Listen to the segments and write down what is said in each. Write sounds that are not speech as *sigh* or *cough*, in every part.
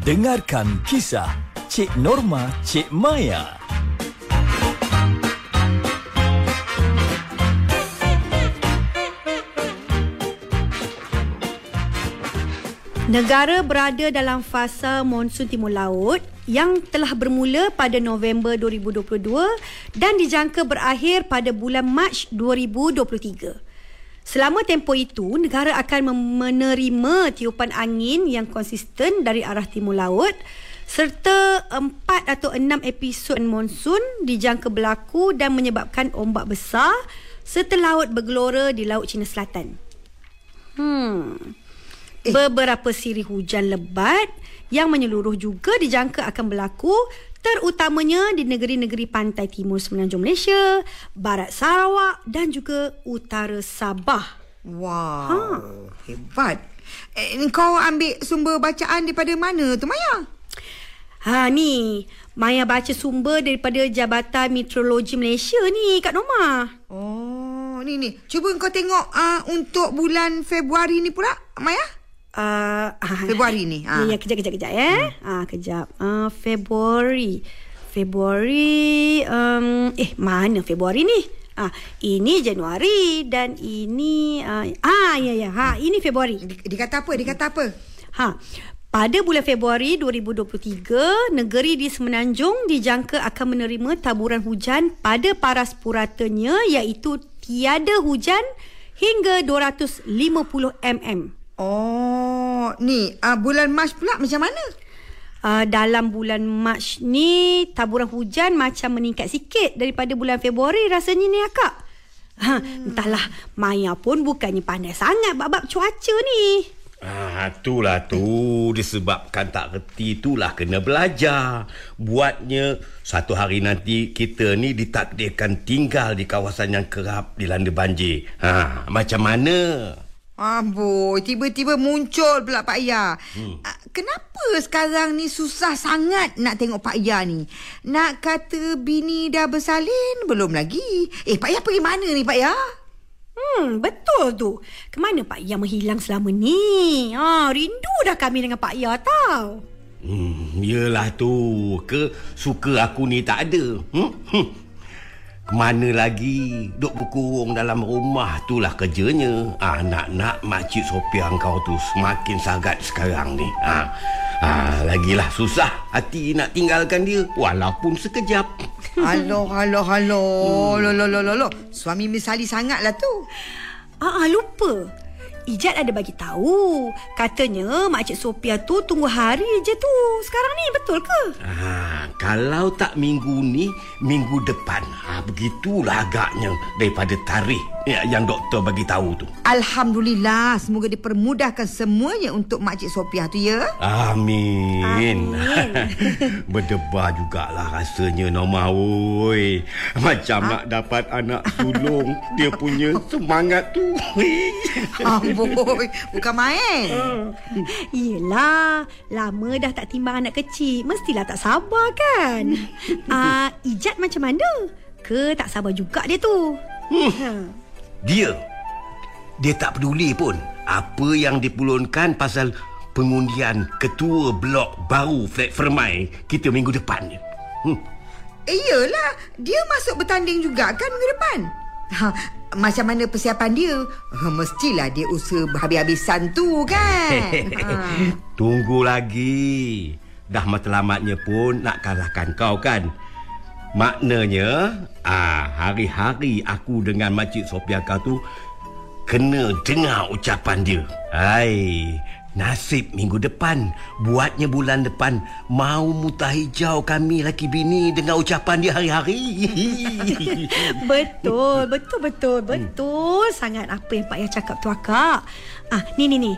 Dengarkan kisah Cik Norma Cik Maya. Negara berada dalam fasa monsun timur laut yang telah bermula pada November 2022 dan dijangka berakhir pada bulan Mac 2023. Selama tempoh itu, negara akan menerima tiupan angin yang konsisten dari arah timur laut serta empat atau enam episod monsun dijangka berlaku dan menyebabkan ombak besar serta laut bergelora di Laut Cina Selatan. Hmm. Eh. Beberapa siri hujan lebat yang menyeluruh juga dijangka akan berlaku terutamanya di negeri-negeri pantai timur semenanjung Malaysia, barat Sarawak dan juga utara Sabah. Wow, ha. hebat. Eh, kau ambil sumber bacaan daripada mana tu Maya? Ha ni, Maya baca sumber daripada Jabatan Meteorologi Malaysia ni Kak Norma. Oh, ni ni. Cuba kau tengok uh, untuk bulan Februari ni pula, Maya. Uh, Februari ni. Ha. Ya, ya, kejap, kejap, kejap. Eh. Hmm. Ha, kejap. Uh, Februari. Februari. Um, eh, mana Februari ni? Ah, ini Januari dan ini uh, ah ya ya ha ini Februari. Di, dikata apa? Dikata apa? Ha. Pada bulan Februari 2023, negeri di Semenanjung dijangka akan menerima taburan hujan pada paras puratanya iaitu tiada hujan hingga 250 mm. Oh, ni uh, bulan Mac pula macam mana? Uh, dalam bulan Mac ni taburan hujan macam meningkat sikit daripada bulan Februari rasanya ni akak. Ha, entahlah, Maya pun bukannya pandai sangat bab-bab cuaca ni. Ah, itulah tu disebabkan tak reti itulah kena belajar. Buatnya satu hari nanti kita ni ditakdirkan tinggal di kawasan yang kerap dilanda banjir. Ha, macam mana? Amboi, tiba-tiba muncul pula Pak Ya. Hmm. Ah, kenapa sekarang ni susah sangat nak tengok Pak Ya ni? Nak kata bini dah bersalin belum lagi? Eh, Pak Ya pergi mana ni Pak Ya? Hmm, betul tu. Kemana Pak Ya menghilang selama ni? Ha, rindu dah kami dengan Pak Ya tau. Hmm, yelah tu. Ke suka aku ni tak ada. Hmm? hmm. Mana lagi? Duk berkurung dalam rumah Itulah kerjanya. Ah, Nak-nak Makcik Sophia kau tu Semakin sangat sekarang ni. Ah, ah, Lagilah susah Hati nak tinggalkan dia. Walaupun sekejap. *laughs* Halo, halo, halo. Hmm. Lo, lo, lo, lo, lo Suami misali sangatlah tu. Ah, ah lupa Ijat ada bagi tahu. Katanya Makcik Sophia tu tunggu hari je tu. Sekarang ni betul ke? Ha, kalau tak minggu ni, minggu depan. Ha, begitulah agaknya daripada tarikh ya, yang doktor bagi tahu tu. Alhamdulillah, semoga dipermudahkan semuanya untuk Makcik Sophia tu ya. Amin. Amin. *laughs* Berdebar jugalah rasanya Norma oi. Macam ha? nak dapat anak sulung, *laughs* dia punya semangat tu. *laughs* Amboi, bukan main. Yelah, lama dah tak timbang anak kecil. Mestilah tak sabar kan? Ah, uh, Ijat macam mana? Ke tak sabar juga dia tu? Hmm. Ha. Dia. Dia tak peduli pun Apa yang dipulunkan pasal Pengundian ketua blok baru Flat Fermai Kita minggu depan hmm. Eh iyalah. Dia masuk bertanding juga kan minggu depan? Ha, Macam mana persiapan dia? Ha, Mestilah dia usaha berhabis-habisan tu kan? *laughs* Ha. Tunggu lagi. Dah matlamatnya pun nak kalahkan kau kan Maknanya ah hari-hari aku dengan Makcik Sophia kau tu kena dengar ucapan dia. Hai, nasib minggu depan, buatnya bulan depan mau mutah hijau kami laki bini dengan ucapan dia hari-hari. *laughs* betul, betul, betul, betul hmm. sangat apa yang Pak Yah cakap tu akak. Ah, ni ni ni.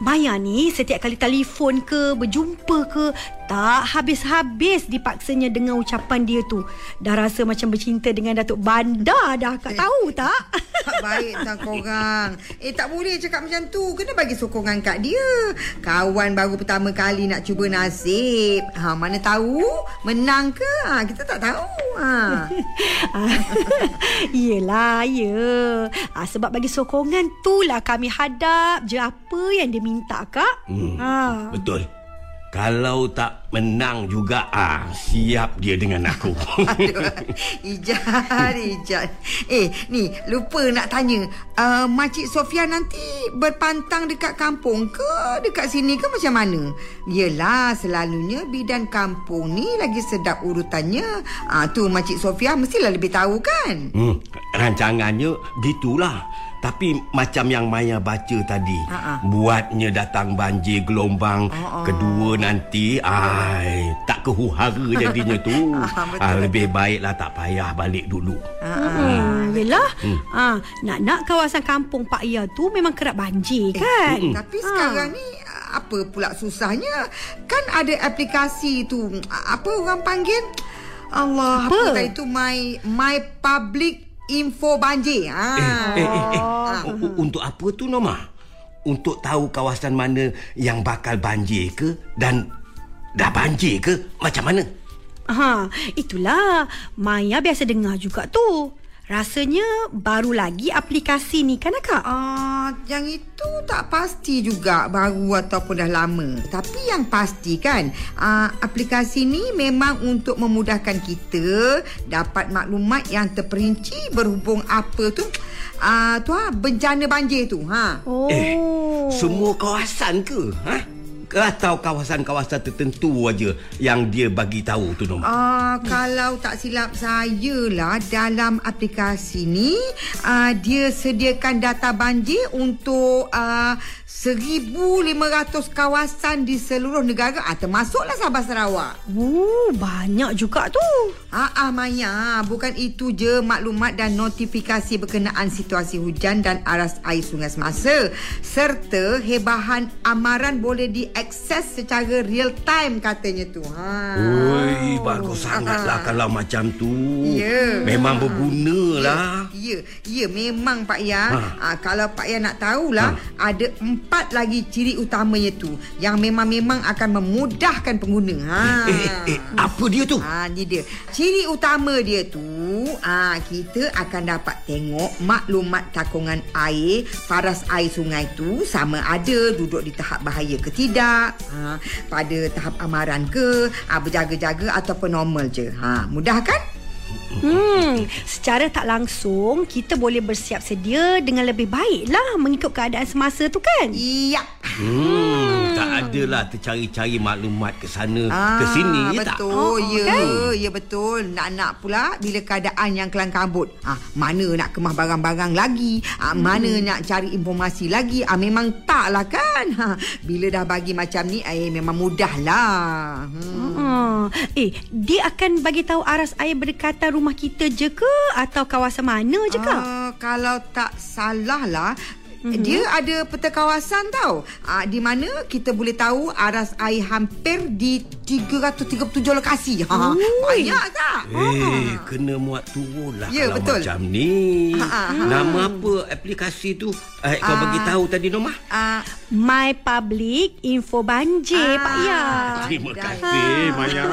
Maya ni setiap kali telefon ke, berjumpa ke, tak habis-habis dipaksanya dengan ucapan dia tu. Dah rasa macam bercinta dengan Datuk Bandar dah. Kak eh, tahu tak? *laughs* Tak baik tak korang. Eh tak boleh cakap macam tu. Kena bagi sokongan kat dia. Kawan baru pertama kali nak cuba nasib. Ha, mana tahu menang ke? Ha, kita tak tahu. Ha. *laughs* Yelah, ya. Ha, sebab bagi sokongan tu lah kami hadap je apa yang dia minta, Kak. Hmm, ha. Betul. Kalau tak menang juga ah siap dia dengan aku. Aduh, *laughs* Ijat. Eh, ni lupa nak tanya. Uh, Makcik Sofia nanti berpantang dekat kampung ke dekat sini ke macam mana? Yelah, selalunya bidan kampung ni lagi sedap urutannya. Ah tu Makcik Sofia mestilah lebih tahu kan? hmm, rancangannya gitulah. Tapi macam yang Maya baca tadi, Ha-ha. buatnya datang banjir gelombang Ha-ha. kedua nanti, ai tak kehuhara *laughs* jadinya tu. Ah, ah, lebih baiklah tak payah balik dulu. Hmm, yelah. Ah, nak-nak kawasan kampung Pak Ya tu memang kerap banjir kan? Tapi sekarang ni apa pula susahnya? Kan ada aplikasi tu. Apa orang panggil? Allah, apa, Apa? tadi tu my my public info banjir. Ha. Eh, eh, eh, eh. U- Untuk apa tu Norma? Untuk tahu kawasan mana yang bakal banjir ke dan dah banjir ke macam mana? Ha, itulah. Maya biasa dengar juga tu. Rasanya baru lagi aplikasi ni kan akak? Ah, yang itu tak pasti juga baru ataupun dah lama. Tapi yang pasti kan, ah, aplikasi ni memang untuk memudahkan kita dapat maklumat yang terperinci berhubung apa tu ah tu ha, bencana banjir tu ha. Oh. Eh, semua kawasan ke? Ha? Atau kawasan-kawasan tertentu aja yang dia bagi tahu tu Norma? Ah, kalau tak silap saya lah dalam aplikasi ni ah, dia sediakan data banjir untuk ah, 1500 kawasan di seluruh negara ah, termasuklah Sabah Sarawak. Oh, banyak juga tu. Ah, ah Maya, bukan itu je maklumat dan notifikasi berkenaan situasi hujan dan aras air sungai semasa serta hebahan amaran boleh diakses secara real time katanya tu. Ha. Oi, bagus sangatlah kalau macam tu. Ya. Memang berguna lah. Ya, ya memang Pak Ya. Ha. Ha. kalau Pak Ya nak tahulah, ha. ada empat lagi ciri utamanya tu yang memang-memang akan memudahkan pengguna. Ha. Eh, eh, eh, apa dia tu? Ha, ni dia. Ciri utama dia tu, ah ha, kita akan dapat tengok maklumat takungan air, paras air sungai tu sama ada duduk di tahap bahaya ke tidak, ha, pada tahap amaran ke, ha, berjaga-jaga ataupun normal je. Ha, mudah kan? Hmm, secara tak langsung kita boleh bersiap sedia dengan lebih baik lah mengikut keadaan semasa tu kan? Iya. Hmm, tak adalah tercari-cari maklumat ke sana ke sini ya tak? betul, Oh, ya, kan? ya betul. Nak-nak pula bila keadaan yang kelang kabut. Ah, mana nak kemah barang-barang lagi? Ah, Hmm. mana nak cari informasi lagi? Ah, memang taklah kan. Ha, bila dah bagi macam ni, eh memang mudahlah. Hmm. Hmm. Eh, dia akan bagi tahu aras air berdekatan rumah kita je ke atau kawasan mana je kak? Ah, kalau tak salah lah Mm-hmm. Dia ada peta kawasan tau ah, Di mana kita boleh tahu Aras air hampir di 337 lokasi ha, Banyak tak? Eh, kena muat turun lah Ya, kalau betul. macam ni. Ha, ha, ha. Nama apa aplikasi tu? Eh, kau Ah. bagi tahu tadi Norma? Ah, My Public Info Banjir Ah. Pak Ya. Terima kasih Maya.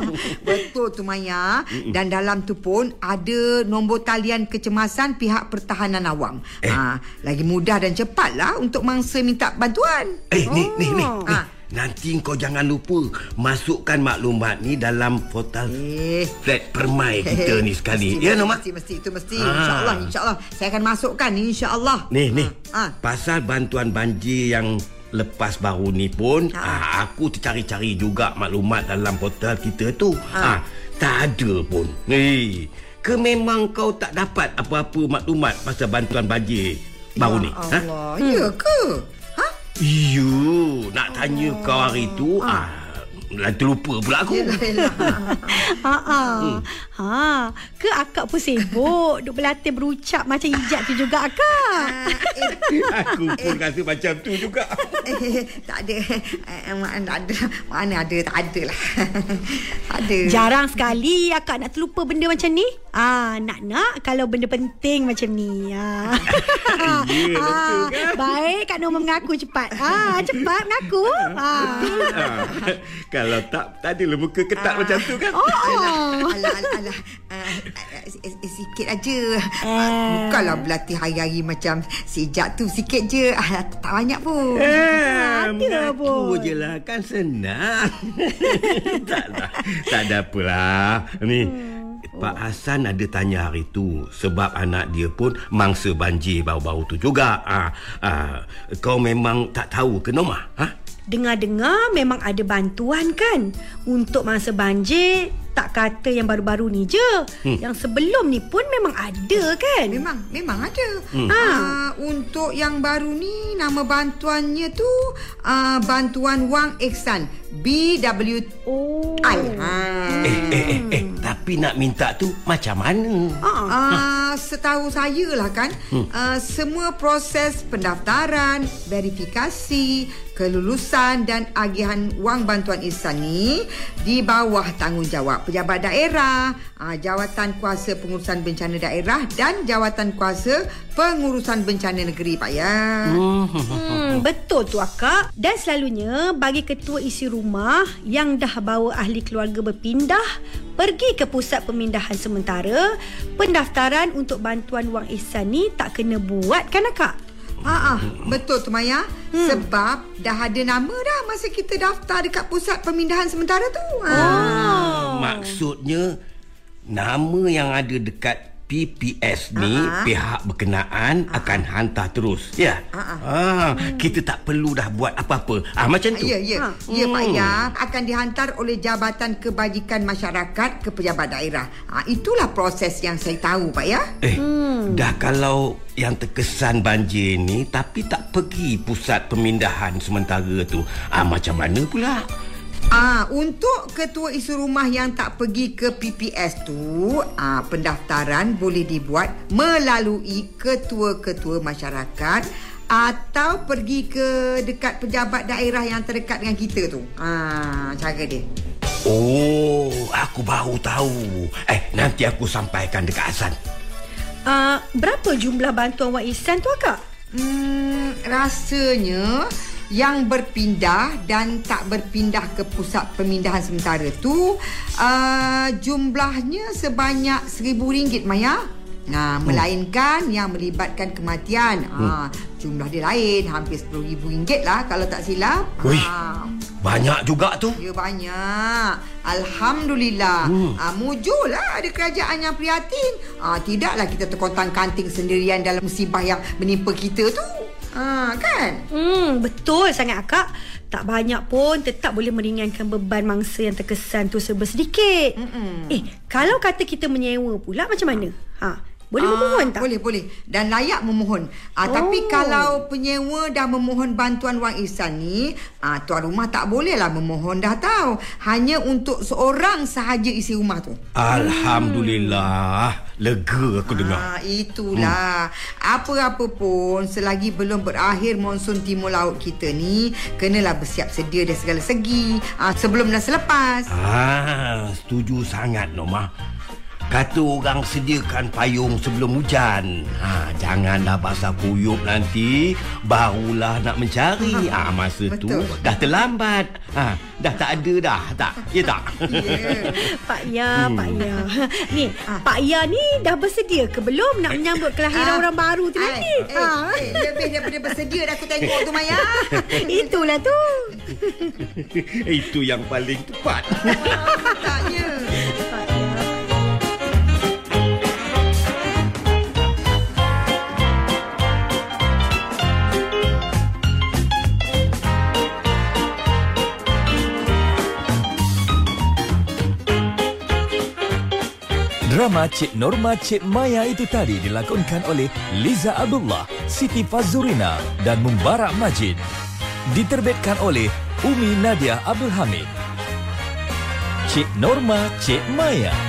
*laughs* Betul tu Maya Dan dalam tu pun Ada nombor talian kecemasan Pihak pertahanan awam Eh. ha, Lagi mudah dan cepat lah Untuk mangsa minta bantuan Eh, ni, ni, ni. Oh. ni. Ah. Nanti kau jangan lupa masukkan maklumat ni dalam portal Eh flat permai kita ni sekali. Mesti, Ya, Norma? Mesti, mesti, itu mesti Ah. InsyaAllah, insyaAllah Saya akan masukkan, insyaAllah Ni, ni. Ah. Pasal bantuan banjir yang lepas baru ni pun, Ah. ah. aku tercari-cari juga maklumat dalam portal kita tu. Ah. Ah. tak ada pun. Ni, ke memang kau tak dapat apa-apa maklumat pasal bantuan banjir baru ni? Ya Allah, ya ke? Iyo, nak tanya kau hari tu, ah. Dah terlupa pula aku. *laughs* Ha ah. Ha, ke akak pun sibuk duk berlatih berucap macam hijab tu juga akak. aku pun rasa macam tu juga. *laughs* Eh, tak ada. Eh, mana ada. Mana ada, tak ada lah. *laughs* tak ada. Jarang sekali akak nak terlupa benda macam ni. Ah, nak-nak kalau benda penting macam ni. Ah. *laughs* Ya, betul kan? Baik Kak Norma mengaku cepat. Ah, cepat mengaku. Ah. Ah, *laughs* kalau tak, tak adalah muka ketat macam tu kan? Oh. Alah, alah, alah. Uh, uh, sikit aja. Uh, bukanlah berlatih hari-hari macam sejak tu. Sikit je. Uh, tak banyak pun. Eh, ada mengaku pun. je lah kan senang. *laughs* tak, tak, tak ada apalah. Ni, Pak Hasan ada tanya hari tu sebab anak dia pun mangsa banjir baru-baru tu juga. Ah, ah, kau memang tak tahu ke Norma? Ha? Dengar-dengar memang ada bantuan kan untuk masa banjir. Tak kata yang baru-baru ni je. Hmm. Yang sebelum ni pun memang ada kan? Memang, memang ada. Hmm. Uh, untuk yang baru ni, nama bantuannya tu uh, Bantuan Wang Ihsan. BWI. Oh. Ha. Eh, eh, eh, eh, tapi nak minta tu macam mana? Ah. Uh, setahu saya lah kan hmm. uh, Semua proses pendaftaran Verifikasi Kelulusan dan agihan wang bantuan ihsan ni Di bawah tanggungjawab pejabat daerah uh, Jawatan Kuasa Pengurusan Bencana Daerah Dan Jawatan Kuasa Pengurusan Bencana Negeri Pak ya Hmm, betul tu akak. Dan selalunya bagi ketua isi rumah yang dah bawa ahli keluarga berpindah pergi ke pusat pemindahan sementara, pendaftaran untuk bantuan wang ihsan ni tak kena buat kan akak? Ha ah, betul tu Maya. Hmm. Sebab dah ada nama dah masa kita daftar dekat pusat pemindahan sementara tu. Ha. Ah, maksudnya nama yang ada dekat PPS ni Ah. pihak berkenaan akan hantar terus. Ya. Ah, Ah, kita tak perlu dah buat apa-apa. Ah macam tu. Ya, ya. Ha. Ya, Pak Ya. Akan dihantar oleh Jabatan Kebajikan Masyarakat ke pejabat daerah. Ha, itulah proses yang saya tahu, Pak Ya. Eh, hmm. dah kalau yang terkesan banjir ni tapi tak pergi pusat pemindahan sementara tu. Ah macam mana pula? Ah, untuk ketua isu rumah yang tak pergi ke PPS tu, ah, pendaftaran boleh dibuat melalui ketua-ketua masyarakat atau pergi ke dekat pejabat daerah yang terdekat dengan kita tu. Ah, cara dia. Oh, aku baru tahu. Eh, nanti aku sampaikan dekat Hasan. Uh, berapa jumlah bantuan wang ihsan tu akak? Hmm, rasanya yang berpindah dan tak berpindah ke pusat pemindahan sementara tu uh, jumlahnya sebanyak RM1,000 Maya. Nah, melainkan yang melibatkan kematian. Hmm. jumlah dia lain, hampir RM10,000 lah kalau tak silap. Wih. Ah, Banyak juga tu. Ya banyak. Alhamdulillah. Hmm. Ah, mujurlah ada kerajaan yang prihatin. Ah, tidaklah kita terkontang kanting sendirian dalam musibah yang menimpa kita tu. Ah, kan? Hmm, betul sangat akak. Tak banyak pun tetap boleh meringankan beban mangsa yang terkesan tu serba sedikit. Mm-mm. Eh, kalau kata kita menyewa pula macam mana? Ha, boleh Ah, memohon tak? Boleh, boleh. Dan layak memohon. Ah, Oh. Tapi kalau penyewa dah memohon bantuan wang ihsan ni, ah, tuan rumah tak bolehlah memohon dah tahu. Hanya untuk seorang sahaja isi rumah tu. Alhamdulillah. Lega aku dengar. Ah, itulah. Apa-apa pun selagi belum berakhir monsun timur laut kita ni, kenalah bersiap sedia dari segala segi. Ah, sebelum dan selepas. Ah, setuju sangat Norma. Kata orang sediakan payung sebelum hujan. Ha, janganlah basah kuyup nanti barulah nak mencari. Ah, masa tu Betul. dah terlambat. Ha, dah tak ada dah, tak? Ya tak? Ya. Pak Ya, Pak Ya. *laughs* Ni, Pak Ya ni dah bersedia ke belum nak menyambut kelahiran Ah. orang baru tu nanti? Eh, eh, lebih daripada bersedia dah aku tengok tu Maya. *laughs* Itulah tu. *laughs* Itu yang paling tepat. Taknya. Pak Drama Cik Norma Cik Maya itu tadi dilakonkan oleh Liza Abdullah, Siti Fazurina dan Mubarak Majid. Diterbitkan oleh Umi Nadia Abdul Hamid. Cik Norma Cik Maya